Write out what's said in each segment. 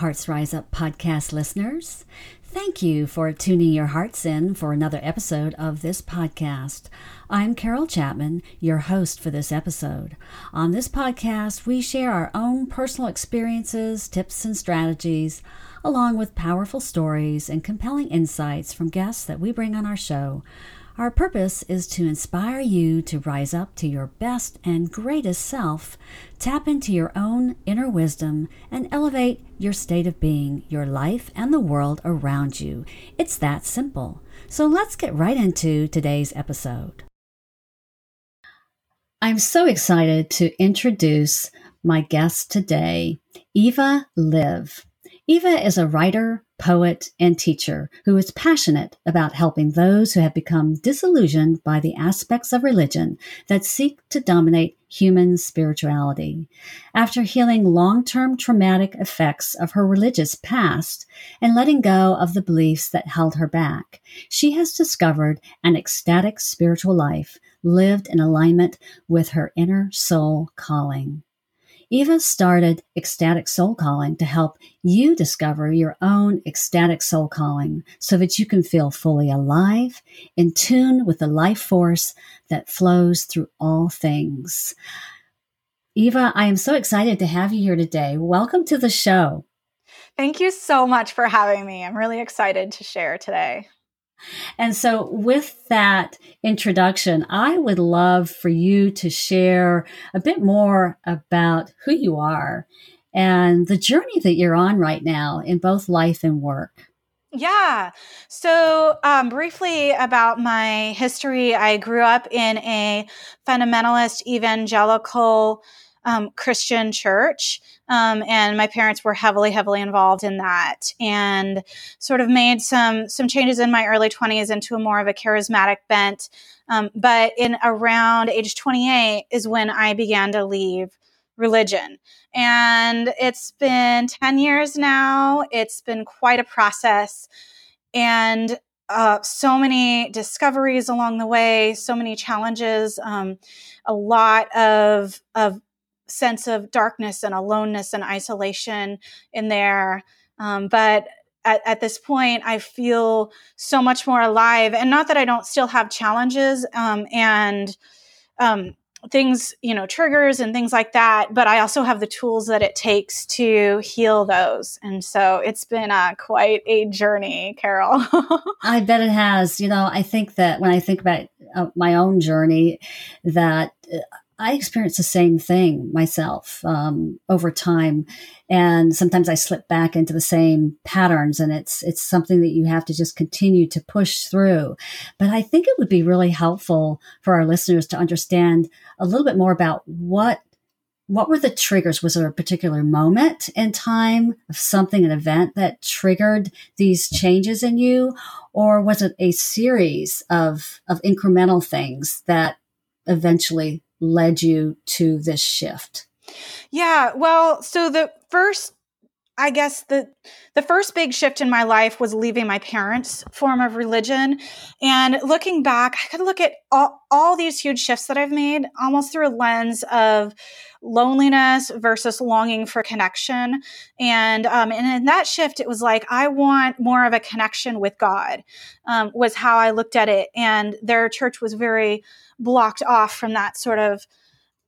Hearts Rise Up podcast listeners. Thank you for tuning your hearts in for another episode of this podcast. I'm Carol Chapman, your host for this episode. On this podcast, we share our own personal experiences, tips, and strategies, along with powerful stories and compelling insights from guests that we bring on our show. Our purpose is to inspire you to rise up to your best and greatest self, tap into your own inner wisdom, and elevate your state of being, your life, and the world around you. It's that simple. So let's get right into today's episode. I'm so excited to introduce my guest today, Eva Liv. Eva is a writer, poet, and teacher who is passionate about helping those who have become disillusioned by the aspects of religion that seek to dominate human spirituality. After healing long term traumatic effects of her religious past and letting go of the beliefs that held her back, she has discovered an ecstatic spiritual life lived in alignment with her inner soul calling. Eva started Ecstatic Soul Calling to help you discover your own ecstatic soul calling so that you can feel fully alive, in tune with the life force that flows through all things. Eva, I am so excited to have you here today. Welcome to the show. Thank you so much for having me. I'm really excited to share today. And so, with that introduction, I would love for you to share a bit more about who you are and the journey that you're on right now in both life and work. Yeah. So, um, briefly about my history, I grew up in a fundamentalist evangelical um, Christian church. Um, and my parents were heavily, heavily involved in that, and sort of made some some changes in my early twenties into a more of a charismatic bent. Um, but in around age twenty eight is when I began to leave religion, and it's been ten years now. It's been quite a process, and uh, so many discoveries along the way, so many challenges, um, a lot of of sense of darkness and aloneness and isolation in there. Um, but at, at, this point, I feel so much more alive. And not that I don't still have challenges um, and um, things, you know, triggers and things like that, but I also have the tools that it takes to heal those. And so it's been uh, quite a journey, Carol. I bet it has. You know, I think that when I think about uh, my own journey, that uh, I experience the same thing myself um, over time, and sometimes I slip back into the same patterns, and it's it's something that you have to just continue to push through. But I think it would be really helpful for our listeners to understand a little bit more about what what were the triggers? Was there a particular moment in time of something, an event that triggered these changes in you? Or was it a series of, of incremental things that eventually led you to this shift? Yeah, well, so the first I guess the the first big shift in my life was leaving my parents' form of religion, and looking back, I could look at all, all these huge shifts that I've made almost through a lens of loneliness versus longing for connection, and um, and in that shift, it was like I want more of a connection with God, um, was how I looked at it, and their church was very blocked off from that sort of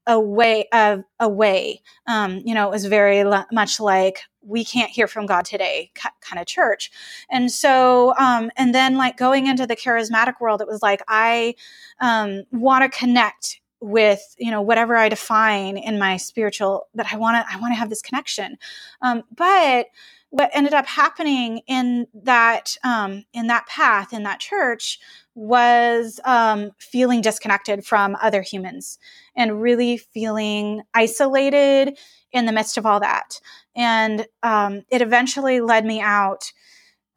a way of a way. Um, you know it was very much like we can't hear from god today kind of church. And so um, and then like going into the charismatic world it was like i um, want to connect with you know whatever i define in my spiritual but i want to i want to have this connection um, but what ended up happening in that um, in that path in that church was um, feeling disconnected from other humans and really feeling isolated in the midst of all that. And um, it eventually led me out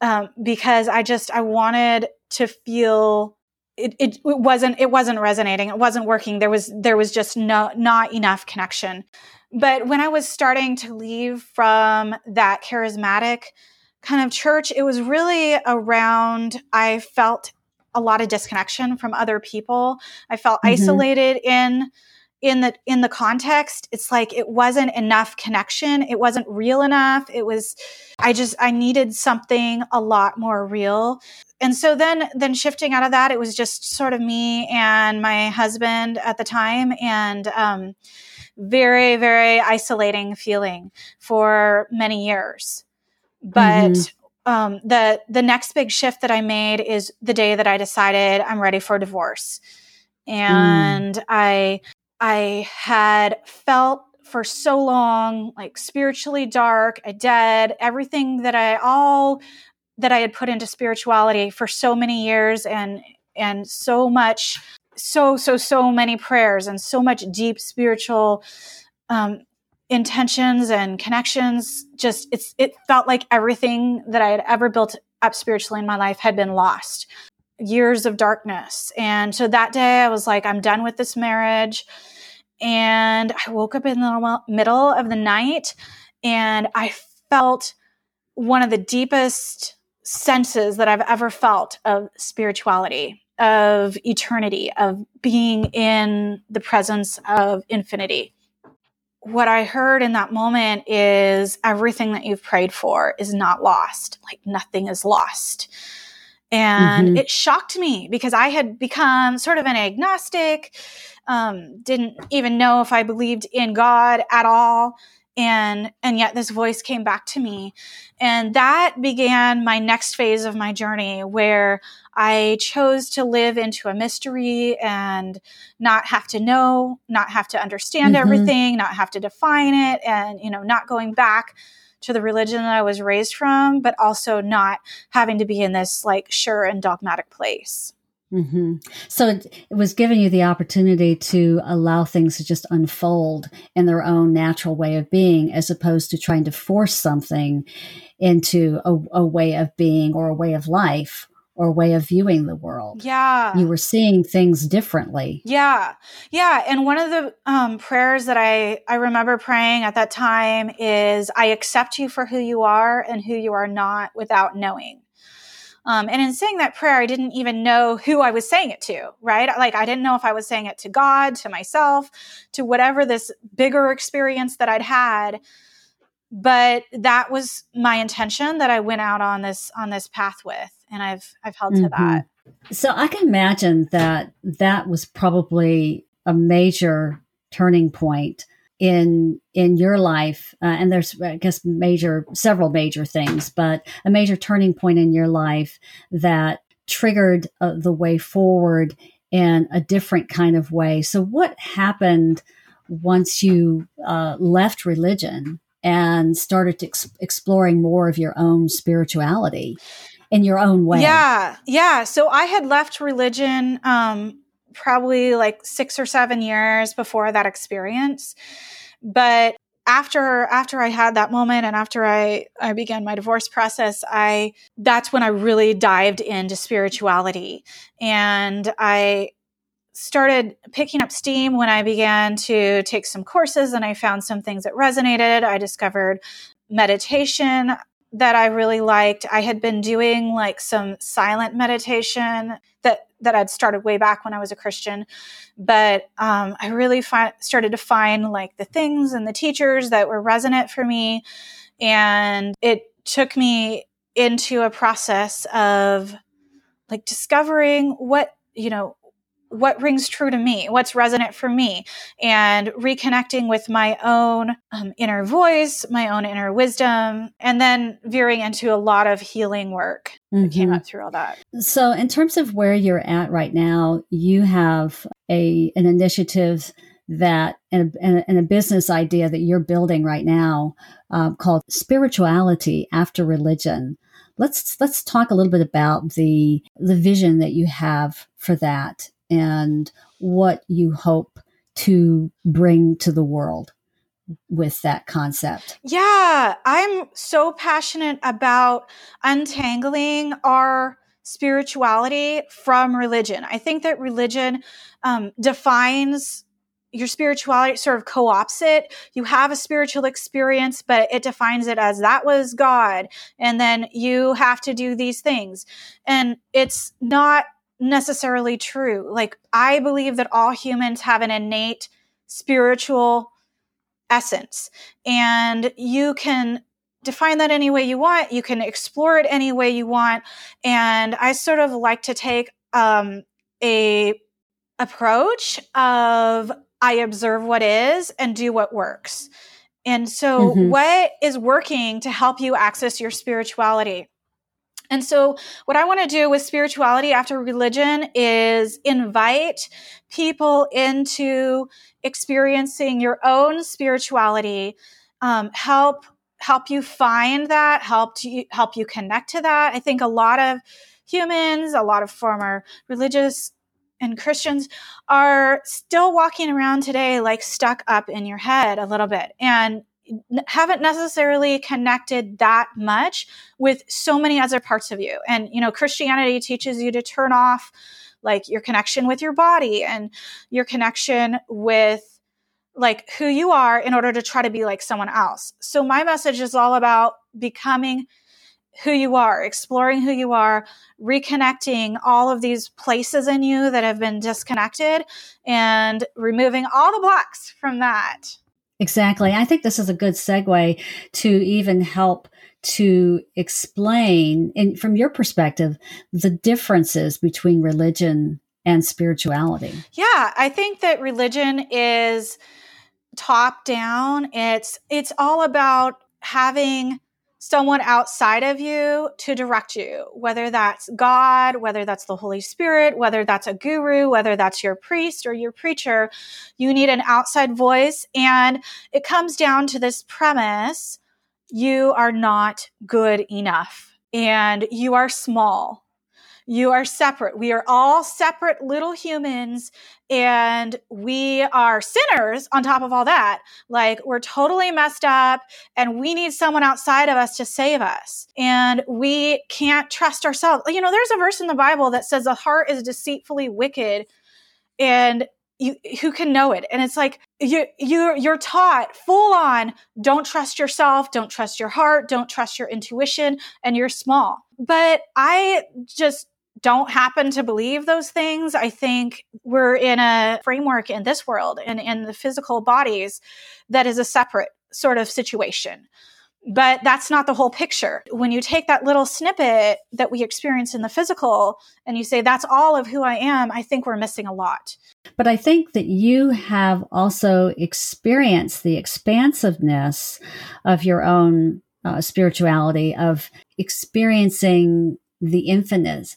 um, because I just I wanted to feel it, it, it wasn't it wasn't resonating. It wasn't working. There was there was just no not enough connection. But when i was starting to leave from that charismatic kind of church it was really around i felt a lot of disconnection from other people. I felt mm-hmm. isolated in in the in the context. It's like it wasn't enough connection. It wasn't real enough. It was i just i needed something a lot more real and so then then shifting out of that it was just sort of me and my husband at the time and um, very very isolating feeling for many years but mm-hmm. um, the the next big shift that i made is the day that i decided i'm ready for divorce and mm. i I had felt for so long like spiritually dark, a dead, everything that I all that I had put into spirituality for so many years and and so much so so so many prayers and so much deep spiritual um intentions and connections. Just it's it felt like everything that I had ever built up spiritually in my life had been lost. Years of darkness. And so that day I was like I'm done with this marriage. And I woke up in the middle of the night and I felt one of the deepest senses that I've ever felt of spirituality, of eternity, of being in the presence of infinity. What I heard in that moment is everything that you've prayed for is not lost. Like nothing is lost. And mm-hmm. it shocked me because I had become sort of an agnostic, um, didn't even know if I believed in God at all. And, and yet this voice came back to me. And that began my next phase of my journey where I chose to live into a mystery and not have to know, not have to understand mm-hmm. everything, not have to define it, and, you know, not going back to the religion that I was raised from, but also not having to be in this like sure and dogmatic place. Mm-hmm. So it, it, was giving you the opportunity to allow things to just unfold in their own natural way of being, as opposed to trying to force something into a, a way of being or a way of life or a way of viewing the world. Yeah. You were seeing things differently. Yeah. Yeah. And one of the um, prayers that I, I remember praying at that time is I accept you for who you are and who you are not without knowing. Um, and in saying that prayer, I didn't even know who I was saying it to, right? Like, I didn't know if I was saying it to God, to myself, to whatever this bigger experience that I'd had but that was my intention that I went out on this on this path with and I've I've held mm-hmm. to that. So I can imagine that that was probably a major turning point in in your life uh, and there's i guess major several major things but a major turning point in your life that triggered uh, the way forward in a different kind of way so what happened once you uh, left religion and started ex- exploring more of your own spirituality in your own way. Yeah. Yeah. So I had left religion um, probably like six or seven years before that experience. But after after I had that moment and after I I began my divorce process, I that's when I really dived into spirituality. And I started picking up steam when I began to take some courses and I found some things that resonated. I discovered meditation that I really liked. I had been doing like some silent meditation that that I'd started way back when I was a Christian, but um, I really fi- started to find like the things and the teachers that were resonant for me, and it took me into a process of like discovering what you know what rings true to me, what's resonant for me, and reconnecting with my own um, inner voice, my own inner wisdom, and then veering into a lot of healing work mm-hmm. that came mm-hmm. up through all that. So, in terms of where you're at right now, you have a an initiative that and, and, a business idea that you're building right now uh, called spirituality after religion let's let's talk a little bit about the the vision that you have for that and what you hope to bring to the world with that concept. Yeah, I'm so passionate about untangling our spirituality from religion. I think that religion um, defines your spirituality sort of co-ops it. You have a spiritual experience, but it defines it as that was God. And then you have to do these things. And it's not necessarily true. Like, I believe that all humans have an innate spiritual essence. And you can define that any way you want. You can explore it any way you want. And I sort of like to take um, a approach of I observe what is and do what works. And so, mm-hmm. what is working to help you access your spirituality? And so, what I want to do with spirituality after religion is invite people into experiencing your own spirituality, um, help help you find that, help you help you connect to that. I think a lot of humans, a lot of former religious and Christians are still walking around today like stuck up in your head a little bit and haven't necessarily connected that much with so many other parts of you. And, you know, Christianity teaches you to turn off like your connection with your body and your connection with like who you are in order to try to be like someone else. So my message is all about becoming who you are, exploring who you are, reconnecting all of these places in you that have been disconnected and removing all the blocks from that. Exactly. I think this is a good segue to even help to explain, in, from your perspective, the differences between religion and spirituality. Yeah, I think that religion is top down. It's it's all about having someone outside of you to direct you, whether that's God, whether that's the Holy Spirit, whether that's a guru, whether that's your priest or your preacher. You need an outside voice. And it comes down to this premise you are not good enough and you are small you are separate. We are all separate little humans and we are sinners on top of all that. Like we're totally messed up and we need someone outside of us to save us. And we can't trust ourselves. You know, there's a verse in the Bible that says the heart is deceitfully wicked and you who can know it and it's like you you you're taught full on don't trust yourself don't trust your heart don't trust your intuition and you're small but i just don't happen to believe those things. I think we're in a framework in this world and in the physical bodies that is a separate sort of situation. But that's not the whole picture. When you take that little snippet that we experience in the physical and you say, that's all of who I am, I think we're missing a lot. But I think that you have also experienced the expansiveness of your own uh, spirituality, of experiencing the infinite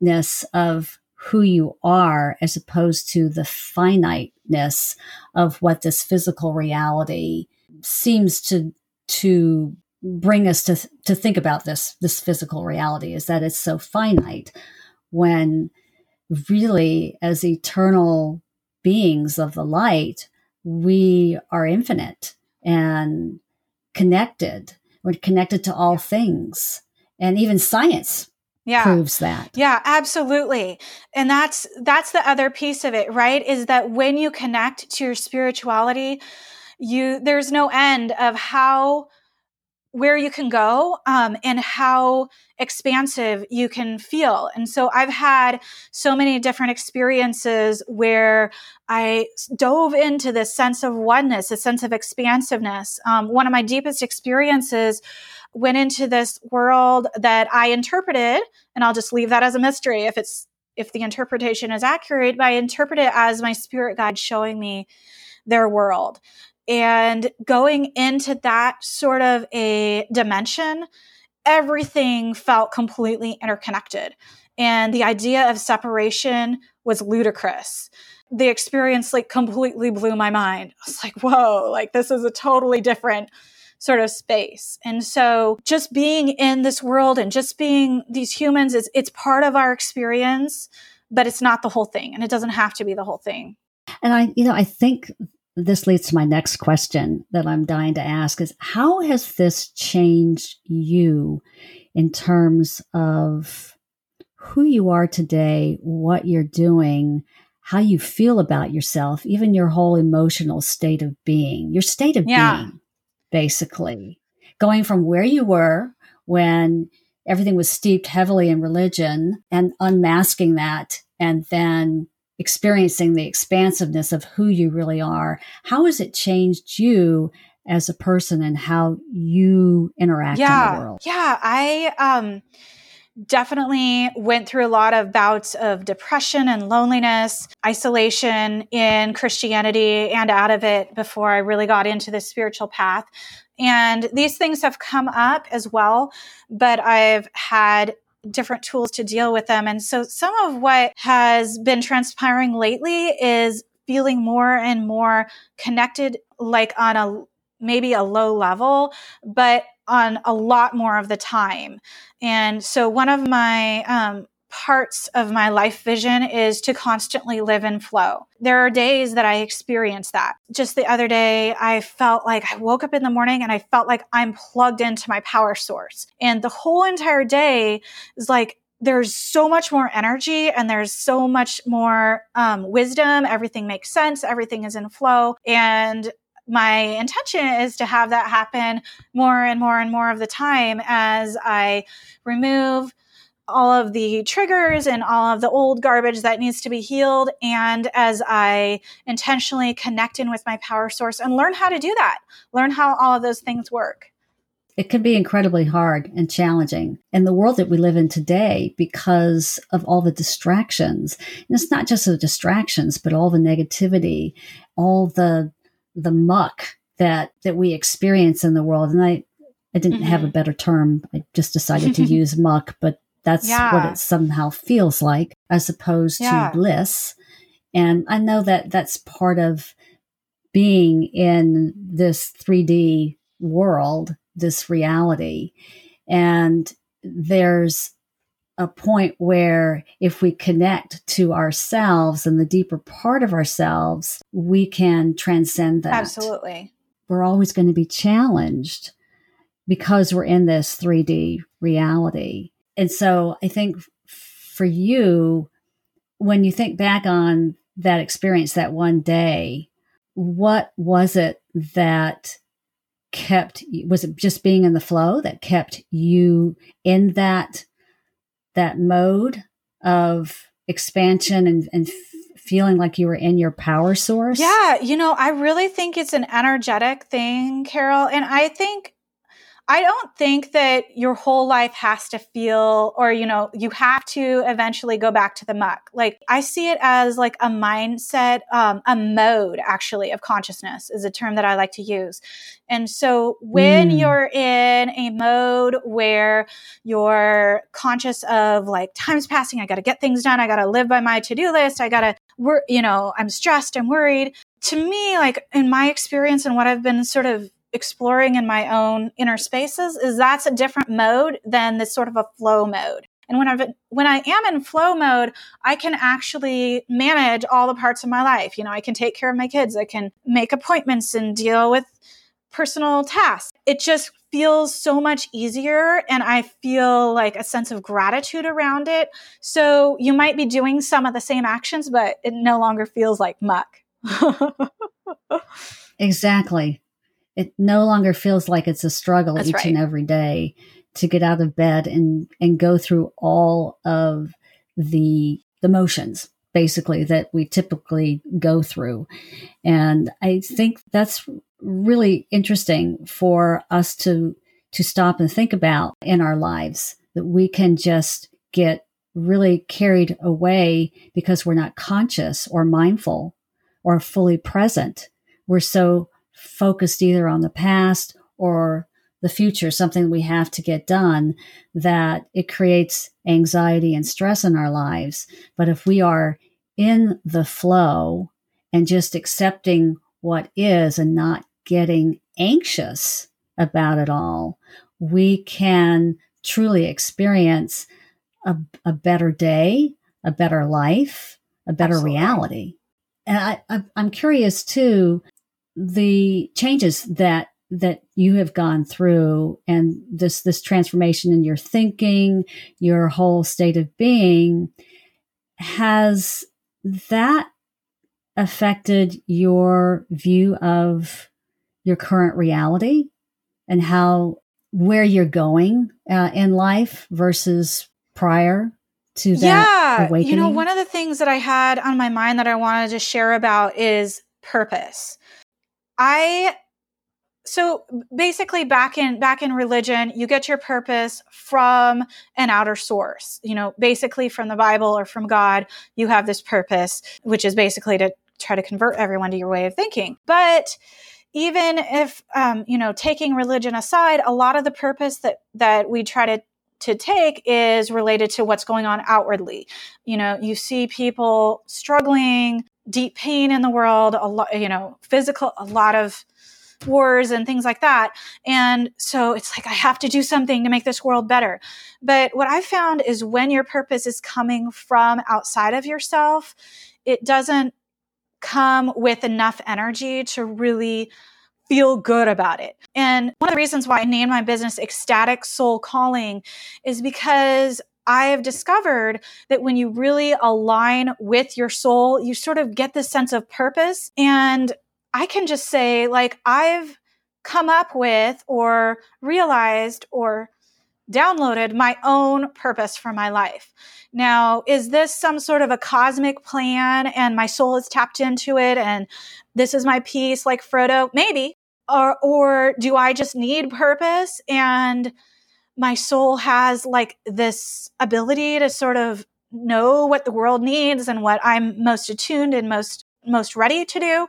finiteness of who you are as opposed to the finiteness of what this physical reality seems to to bring us to to think about this this physical reality is that it's so finite when really as eternal beings of the light we are infinite and connected. We're connected to all things and even science yeah. proves that. Yeah, absolutely. And that's that's the other piece of it, right? Is that when you connect to your spirituality, you there's no end of how where you can go um, and how expansive you can feel. And so I've had so many different experiences where I dove into this sense of oneness, a sense of expansiveness. Um, one of my deepest experiences went into this world that I interpreted, and I'll just leave that as a mystery if it's if the interpretation is accurate, but I interpret it as my spirit guide showing me their world. And going into that sort of a dimension, everything felt completely interconnected. And the idea of separation was ludicrous. The experience like completely blew my mind. I was like, whoa, like this is a totally different sort of space. And so just being in this world and just being these humans is it's part of our experience, but it's not the whole thing and it doesn't have to be the whole thing. And I you know, I think this leads to my next question that I'm dying to ask is how has this changed you in terms of who you are today, what you're doing, how you feel about yourself, even your whole emotional state of being, your state of yeah. being? Basically, going from where you were when everything was steeped heavily in religion and unmasking that and then experiencing the expansiveness of who you really are, how has it changed you as a person and how you interact yeah, in the world? Yeah, I um definitely went through a lot of bouts of depression and loneliness, isolation in Christianity and out of it before I really got into the spiritual path. And these things have come up as well, but I've had different tools to deal with them. And so some of what has been transpiring lately is feeling more and more connected, like on a maybe a low level, but on a lot more of the time. And so one of my um, parts of my life vision is to constantly live in flow. There are days that I experience that. Just the other day, I felt like I woke up in the morning and I felt like I'm plugged into my power source. And the whole entire day is like, there's so much more energy and there's so much more um, wisdom. Everything makes sense. Everything is in flow. And my intention is to have that happen more and more and more of the time as I remove all of the triggers and all of the old garbage that needs to be healed. And as I intentionally connect in with my power source and learn how to do that, learn how all of those things work. It can be incredibly hard and challenging in the world that we live in today because of all the distractions. And it's not just the distractions, but all the negativity, all the the muck that that we experience in the world. And I I didn't mm-hmm. have a mm-hmm. better term. I just decided to use muck, but that's yeah. what it somehow feels like as opposed yeah. to bliss. And I know that that's part of being in this 3D world, this reality. And there's a point where if we connect to ourselves and the deeper part of ourselves, we can transcend that. Absolutely. We're always going to be challenged because we're in this 3D reality. And so I think for you, when you think back on that experience that one day, what was it that kept was it just being in the flow that kept you in that that mode of expansion and, and feeling like you were in your power source? Yeah, you know, I really think it's an energetic thing, Carol. And I think I don't think that your whole life has to feel, or, you know, you have to eventually go back to the muck. Like, I see it as like a mindset, um, a mode actually of consciousness is a term that I like to use. And so when mm. you're in a mode where you're conscious of like time's passing, I got to get things done, I got to live by my to do list, I got to, work, you know, I'm stressed, I'm worried. To me, like in my experience and what I've been sort of exploring in my own inner spaces is that's a different mode than this sort of a flow mode. And when I've when I am in flow mode, I can actually manage all the parts of my life. You know, I can take care of my kids, I can make appointments and deal with personal tasks. It just feels so much easier and I feel like a sense of gratitude around it. So you might be doing some of the same actions, but it no longer feels like muck. exactly it no longer feels like it's a struggle That's each right. and every day to get out of bed and and go through all of the the motions basically that we typically go through and i think that's really interesting for us to to stop and think about in our lives that we can just get really carried away because we're not conscious or mindful or fully present we're so focused either on the past or the future, something we have to get done, that it creates anxiety and stress in our lives. But if we are in the flow and just accepting what is and not getting anxious about it all, we can truly experience a, a better day, a better life, a better Absolutely. reality. And I, I, I'm curious too the changes that that you have gone through and this this transformation in your thinking your whole state of being has that affected your view of your current reality and how where you're going uh, in life versus prior to that, awakening? You know, one of the things that I had on my mind that I wanted to share about is purpose. I so basically back in back in religion you get your purpose from an outer source you know basically from the bible or from god you have this purpose which is basically to try to convert everyone to your way of thinking. But even if um, you know taking religion aside a lot of the purpose that that we try to to take is related to what's going on outwardly. You know you see people struggling deep pain in the world a lot you know physical a lot of wars and things like that. And so it's like, I have to do something to make this world better. But what I found is when your purpose is coming from outside of yourself, it doesn't come with enough energy to really feel good about it. And one of the reasons why I named my business Ecstatic Soul Calling is because I have discovered that when you really align with your soul, you sort of get this sense of purpose. And I can just say, like, I've come up with or realized or downloaded my own purpose for my life. Now, is this some sort of a cosmic plan and my soul is tapped into it and this is my piece like Frodo? Maybe. Or, or do I just need purpose and my soul has like this ability to sort of know what the world needs and what I'm most attuned and most most ready to do?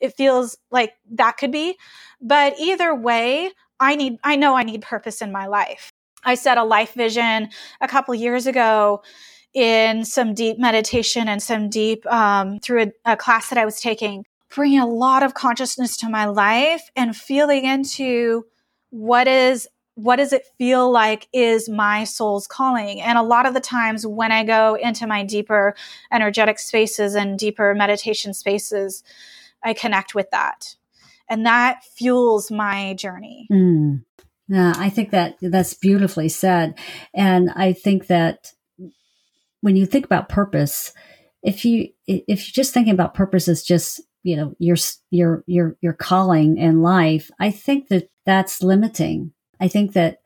it feels like that could be. But either way, I need, I know I need purpose in my life. I set a life vision a couple years ago in some deep meditation and some deep, um, through a, a class that I was taking, bringing a lot of consciousness to my life and feeling into what is what does it feel like is my soul's calling? And a lot of the times when I go into my deeper energetic spaces and deeper meditation spaces, I connect with that. And that fuels my journey. Mm. Yeah, I think that that's beautifully said. And I think that when you think about purpose, if you if you're just thinking about purpose as just you know your your your your calling in life, I think that that's limiting. I think that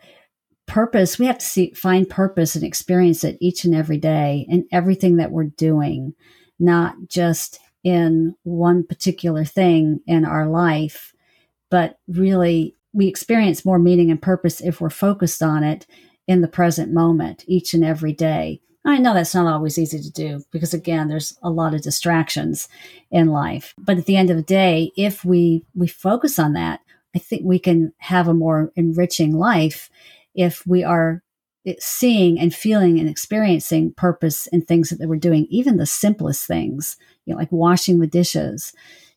purpose we have to see find purpose and experience it each and every day in everything that we're doing, not just in one particular thing in our life, but really we experience more meaning and purpose if we're focused on it in the present moment each and every day. I know that's not always easy to do because again, there's a lot of distractions in life. But at the end of the day, if we we focus on that, I think we can have a more enriching life if we are seeing and feeling and experiencing purpose in things that we're doing, even the simplest things you know, like washing the dishes,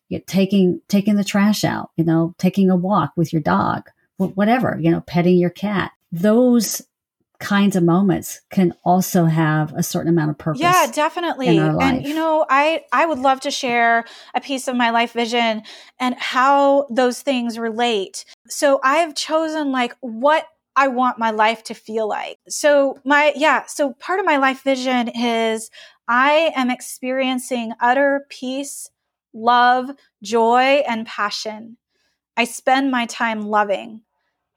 you know, taking taking the trash out, you know, taking a walk with your dog, whatever, you know, petting your cat. Those kinds of moments can also have a certain amount of purpose. Yeah, definitely. And you know, I I would love to share a piece of my life vision and how those things relate. So I've chosen like what I want my life to feel like. So my yeah, so part of my life vision is I am experiencing utter peace, love, joy, and passion. I spend my time loving.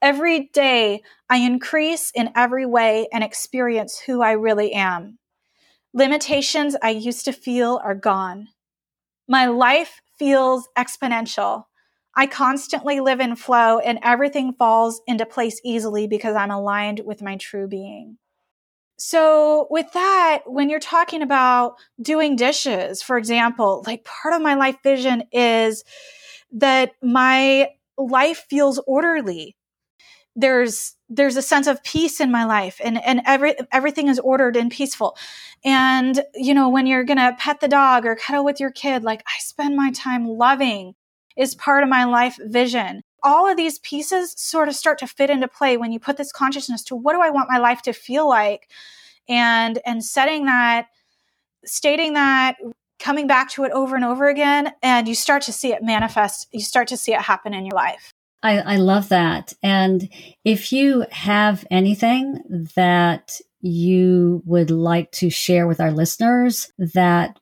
Every day, I increase in every way and experience who I really am. Limitations I used to feel are gone. My life feels exponential. I constantly live in flow and everything falls into place easily because I'm aligned with my true being. So, with that, when you're talking about doing dishes, for example, like part of my life vision is that my life feels orderly. There's there's a sense of peace in my life and and every everything is ordered and peaceful. And you know, when you're to pet the dog or cuddle with your kid, like I spend my time loving is part of my life vision. All of these pieces sort of start to fit into play when you put this consciousness to what do I want my life to feel like? And and setting that stating that coming back to it over and over again and you start to see it manifest you start to see it happen in your life I, I love that and if you have anything that you would like to share with our listeners that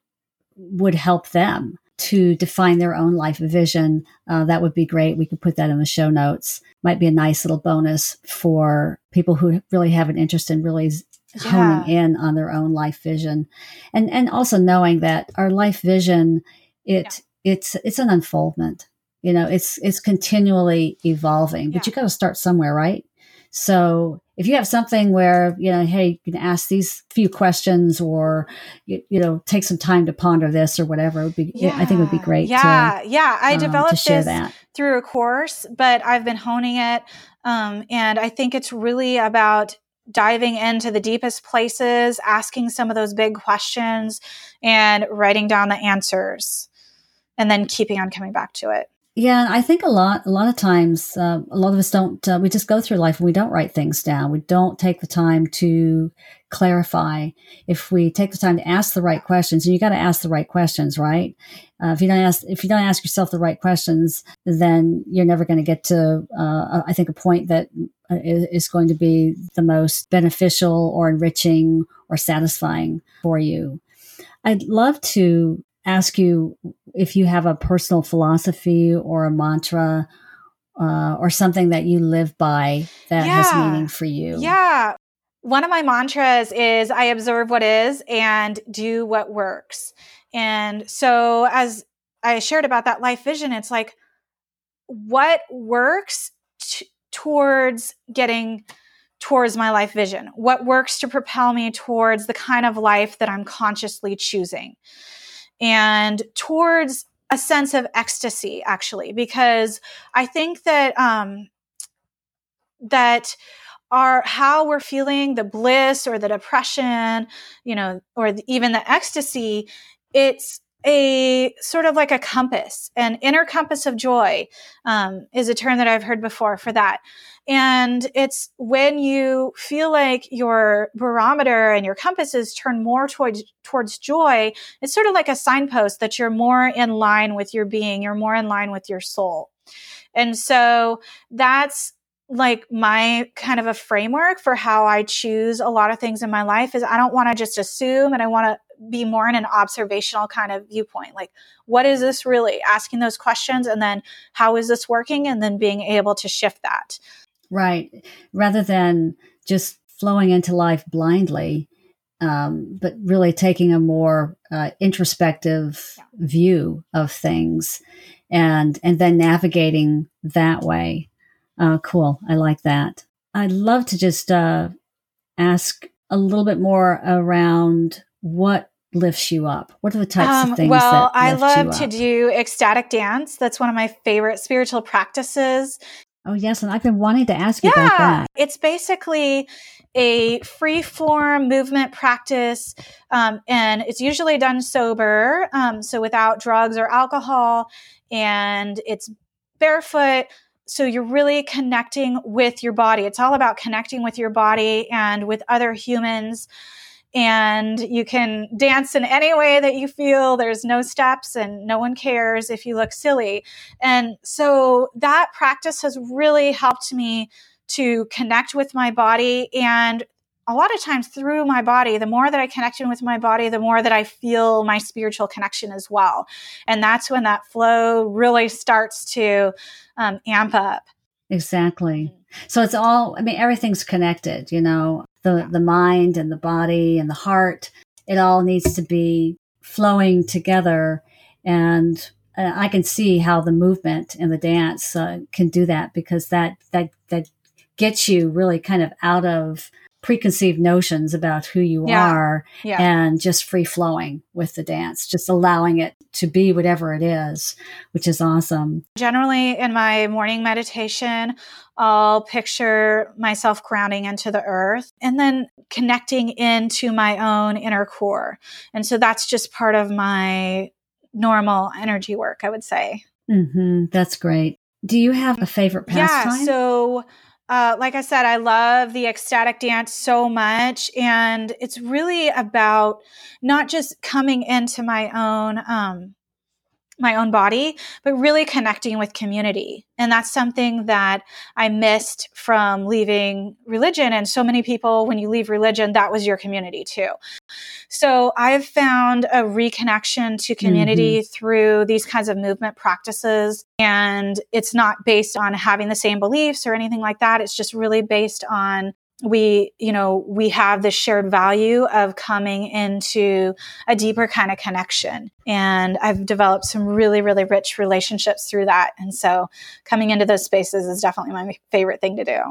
would help them to define their own life vision, uh, that would be great. We could put that in the show notes. Might be a nice little bonus for people who really have an interest in really yeah. honing in on their own life vision, and and also knowing that our life vision it yeah. it's it's an unfoldment. You know, it's it's continually evolving, but you got to start somewhere, right? So if you have something where you know hey you can ask these few questions or you, you know take some time to ponder this or whatever would be yeah. i think it would be great yeah to, yeah i um, developed this that. through a course but i've been honing it um, and i think it's really about diving into the deepest places asking some of those big questions and writing down the answers and then keeping on coming back to it yeah, and I think a lot, a lot of times, uh, a lot of us don't. Uh, we just go through life and we don't write things down. We don't take the time to clarify. If we take the time to ask the right questions, and you got to ask the right questions, right? Uh, if you don't ask, if you don't ask yourself the right questions, then you're never going to get to, uh, I think, a point that uh, going to be the most beneficial or enriching or satisfying for you. I'd love to ask you if you have a personal philosophy or a mantra uh, or something that you live by that yeah. has meaning for you. Yeah. One of my mantras is I observe what is and do what works. And so, as I shared about that life vision, it's like what works t- towards getting towards my life vision? What works to propel me towards the kind of life that I'm consciously choosing? And towards a sense of ecstasy actually because i think that um that our how we're feeling the bliss or the depression you know or the, even the ecstasy it's a sort of like a compass an inner compass of joy um, is a term that i've heard before for that and it's when you feel like your barometer and your compasses turn more towards towards joy, it's sort of like a signpost that you're more in line with your being, you're more in line with your soul. And so that's like my kind of a framework for how I choose a lot of things in my life is I don't want to just assume and I want to be more in an observational kind of viewpoint. Like, what is this really? Asking those questions and then how is this working? And then being able to shift that. Right. Rather than just flowing into life blindly, um, but really taking a more uh, introspective yeah. view of things and and then navigating that way. Uh, cool. I like that. I'd love to just uh, ask a little bit more around what lifts you up? What are the types um, of things? Well, I love to do ecstatic dance. That's one of my favorite spiritual practices. Oh, yes. And I've been wanting to ask you yeah, about that. It's basically a free form movement practice, um, and it's usually done sober, um, so without drugs or alcohol, and it's barefoot. So you're really connecting with your body. It's all about connecting with your body and with other humans and you can dance in any way that you feel. There's no steps and no one cares if you look silly. And so that practice has really helped me to connect with my body and a lot of times through my body, the more that I connect in with my body, the more that I feel my spiritual connection as well. And that's when that flow really starts to um, amp up. Exactly. So it's all, I mean, everything's connected, you know the, the mind and the body and the heart. It all needs to be flowing together. And uh, I can see how the movement and the dance uh, can do that because that, that, that gets you really kind of out of preconceived notions about who you yeah. are yeah. and just free flowing with the dance, just allowing it to be whatever it is, which is awesome. Generally, in my morning meditation, I'll picture myself grounding into the earth and then connecting into my own inner core. And so that's just part of my normal energy work, I would say. Mm-hmm. That's great. Do you have a favorite pastime? Yeah. So, uh, like I said, I love the ecstatic dance so much. And it's really about not just coming into my own, um, my own body, but really connecting with community. And that's something that I missed from leaving religion. And so many people, when you leave religion, that was your community too. So I've found a reconnection to community mm-hmm. through these kinds of movement practices. And it's not based on having the same beliefs or anything like that. It's just really based on we you know we have this shared value of coming into a deeper kind of connection. And i've developed some really really rich relationships through that. And so coming into those spaces is definitely my favorite thing to do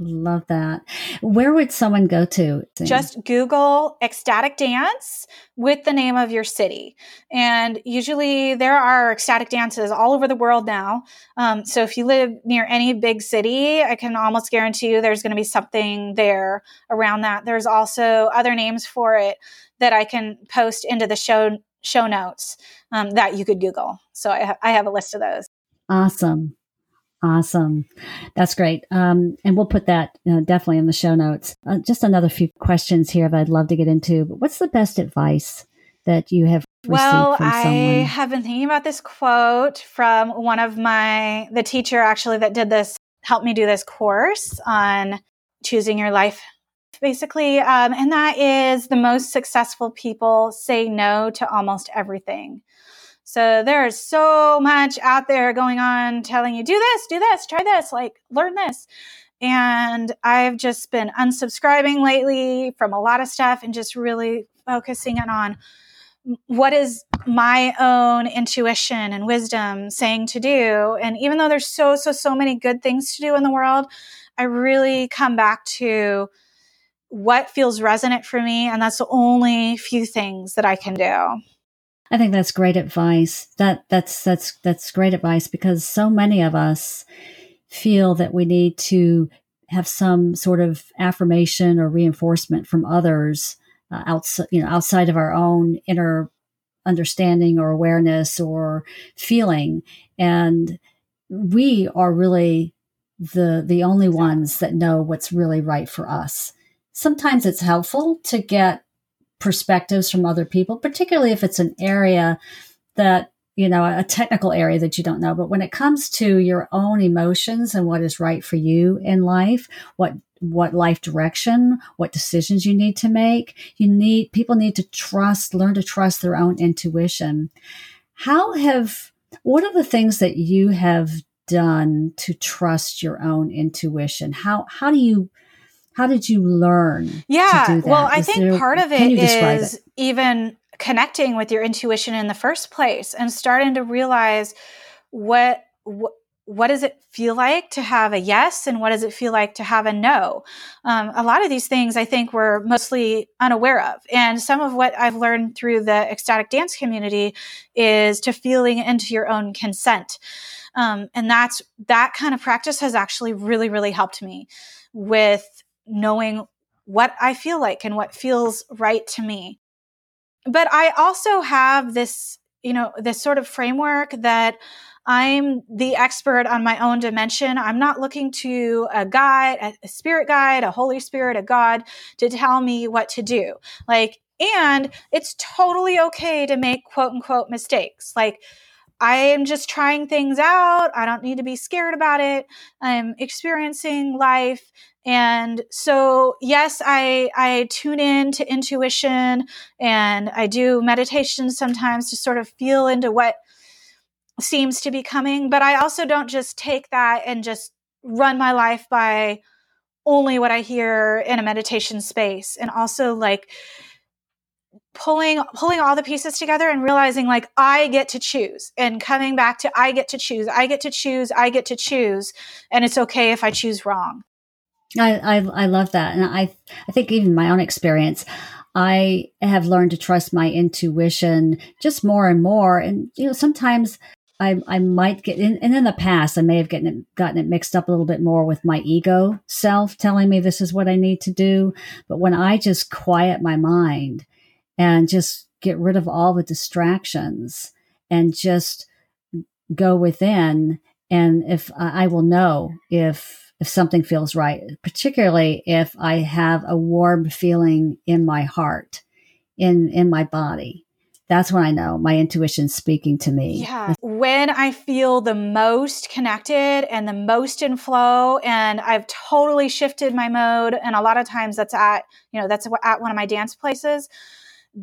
Love that. Where would someone go to? Just Google ecstatic dance with the name of your city. And usually there are ecstatic dances all over the world now. Um, so if you live near any big city, I can almost guarantee you there's going to be something there around that. There's also other names for it that I can post into the show show notes um, that you could Google. So I, ha- I have a list of those. Awesome. Awesome. That's great. Um, and we'll put that uh, definitely in the show notes. Uh, just another few questions here that I'd love to get into. But what's the best advice that you have well, I have been thinking about this quote from one of my, the teacher actually that did this, helped me do this course on choosing your life basically. Um, and that is the most successful people say no to almost everything. So there is so much out there going on telling you, do this, do this, try this, like learn this. And I've just been unsubscribing lately from a lot of stuff and just really focusing in on what is my own intuition and wisdom saying to do. And even though there's so, so, so many good things to do in the world, I really come back to what feels resonant for me. And that's the only few things that I can do. I think that's great advice. That that's that's that's great advice because so many of us feel that we need to have some sort of affirmation or reinforcement from others uh, outside, you know, outside of our own inner understanding or awareness or feeling, and we are really the the only ones that know what's really right for us. Sometimes it's helpful to get perspectives from other people, particularly if it's an area that, you know, a technical area that you don't know. But when it comes to your own emotions and what is right for you in life, what what life direction, what decisions you need to make, you need people need to trust, learn to trust their own intuition. How have what are the things that you have done to trust your own intuition? How how do you how did you learn? Yeah. Well, I think there, part of it is it? even connecting with your intuition in the first place and starting to realize what, what what does it feel like to have a yes and what does it feel like to have a no um, a lot of these things i think we're mostly unaware of and some of what i've learned through the ecstatic dance community is to feeling into your own consent um, and that's that kind of practice has actually really really helped me with knowing what I feel like and what feels right to me. But I also have this, you know, this sort of framework that I'm the expert on my own dimension. I'm not looking to a guide, a spirit guide, a Holy Spirit, a God to tell me what to do. Like, and it's totally okay to make quote unquote mistakes. Like, I am just trying things out. I don't need to be scared about it. I'm experiencing life and so, yes, I, I tune in to intuition and I do meditation sometimes to sort of feel into what seems to be coming. But I also don't just take that and just run my life by only what I hear in a meditation space. And also like pulling pulling all the pieces together and realizing like I get to choose and coming back to I get to choose, I get to choose, I get to choose. And it's okay if I choose wrong. I, I, I love that, and I I think even my own experience, I have learned to trust my intuition just more and more. And you know, sometimes I I might get in, and in the past I may have gotten it, gotten it mixed up a little bit more with my ego self telling me this is what I need to do. But when I just quiet my mind and just get rid of all the distractions and just go within, and if I, will know if if something feels right, particularly if I have a warm feeling in my heart, in in my body. That's when I know my intuition's speaking to me. Yeah. When I feel the most connected and the most in flow and I've totally shifted my mode and a lot of times that's at, you know, that's at one of my dance places,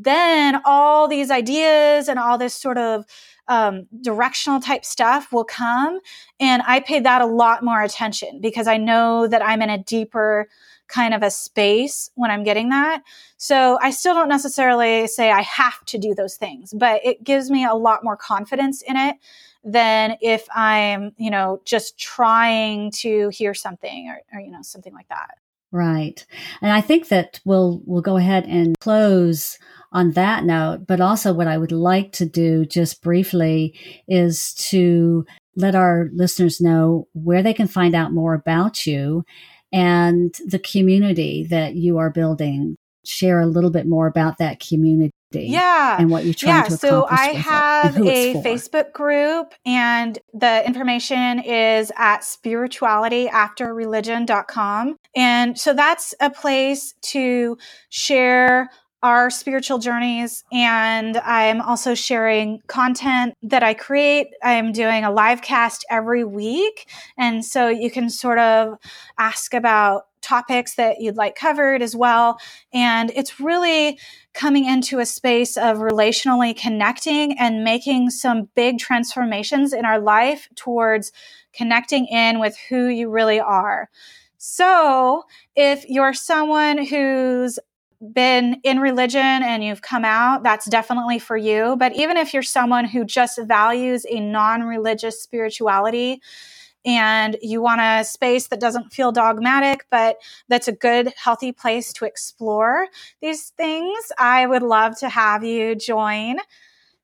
then all these ideas and all this sort of um, directional type stuff will come. And I pay that a lot more attention because I know that I'm in a deeper kind of a space when I'm getting that. So I still don't necessarily say I have to do those things, but it gives me a lot more confidence in it than if I'm, you know, just trying to hear something or, or you know, something like that. Right. And I think that we'll we'll go ahead and close on that note, but also what I would like to do just briefly is to let our listeners know where they can find out more about you and the community that you are building. Share a little bit more about that community yeah. and what you're trying to yeah, to so i have a facebook group and the information is at spiritualityafterreligion.com and so that's a place to share our spiritual journeys and i'm also sharing content that i create i'm doing a live cast every week and so you can sort of ask about topics that you'd like covered as well. And it's really coming into a space of relationally connecting and making some big transformations in our life towards connecting in with who you really are. So, if you're someone who's been in religion and you've come out, that's definitely for you. But even if you're someone who just values a non religious spirituality, and you want a space that doesn't feel dogmatic, but that's a good, healthy place to explore these things, I would love to have you join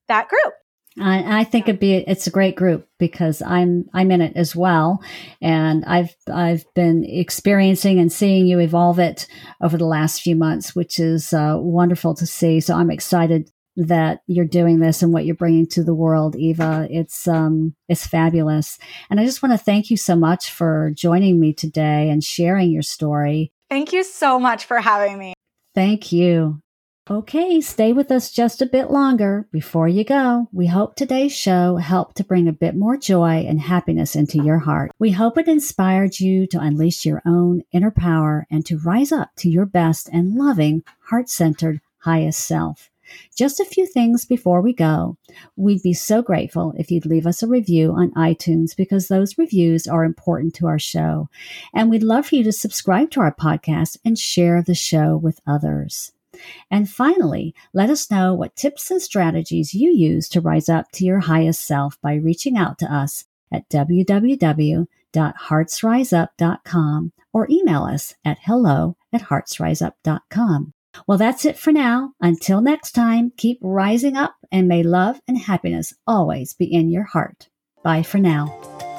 that group. I, I, think it'd be it's a great group because I'm I'm in it as well, and I've I've been experiencing and seeing you evolve it over the last few months, which is uh, wonderful to see. So I'm excited that you're doing this and what you're bringing to the world, Eva. It's um, it's fabulous, and I just want to thank you so much for joining me today and sharing your story. Thank you so much for having me. Thank you. Okay, stay with us just a bit longer before you go. We hope today's show helped to bring a bit more joy and happiness into your heart. We hope it inspired you to unleash your own inner power and to rise up to your best and loving, heart centered, highest self. Just a few things before we go. We'd be so grateful if you'd leave us a review on iTunes because those reviews are important to our show. And we'd love for you to subscribe to our podcast and share the show with others. And finally, let us know what tips and strategies you use to rise up to your highest self by reaching out to us at www.heartsriseup.com or email us at hello at heartsriseup.com. Well, that's it for now. Until next time, keep rising up and may love and happiness always be in your heart. Bye for now.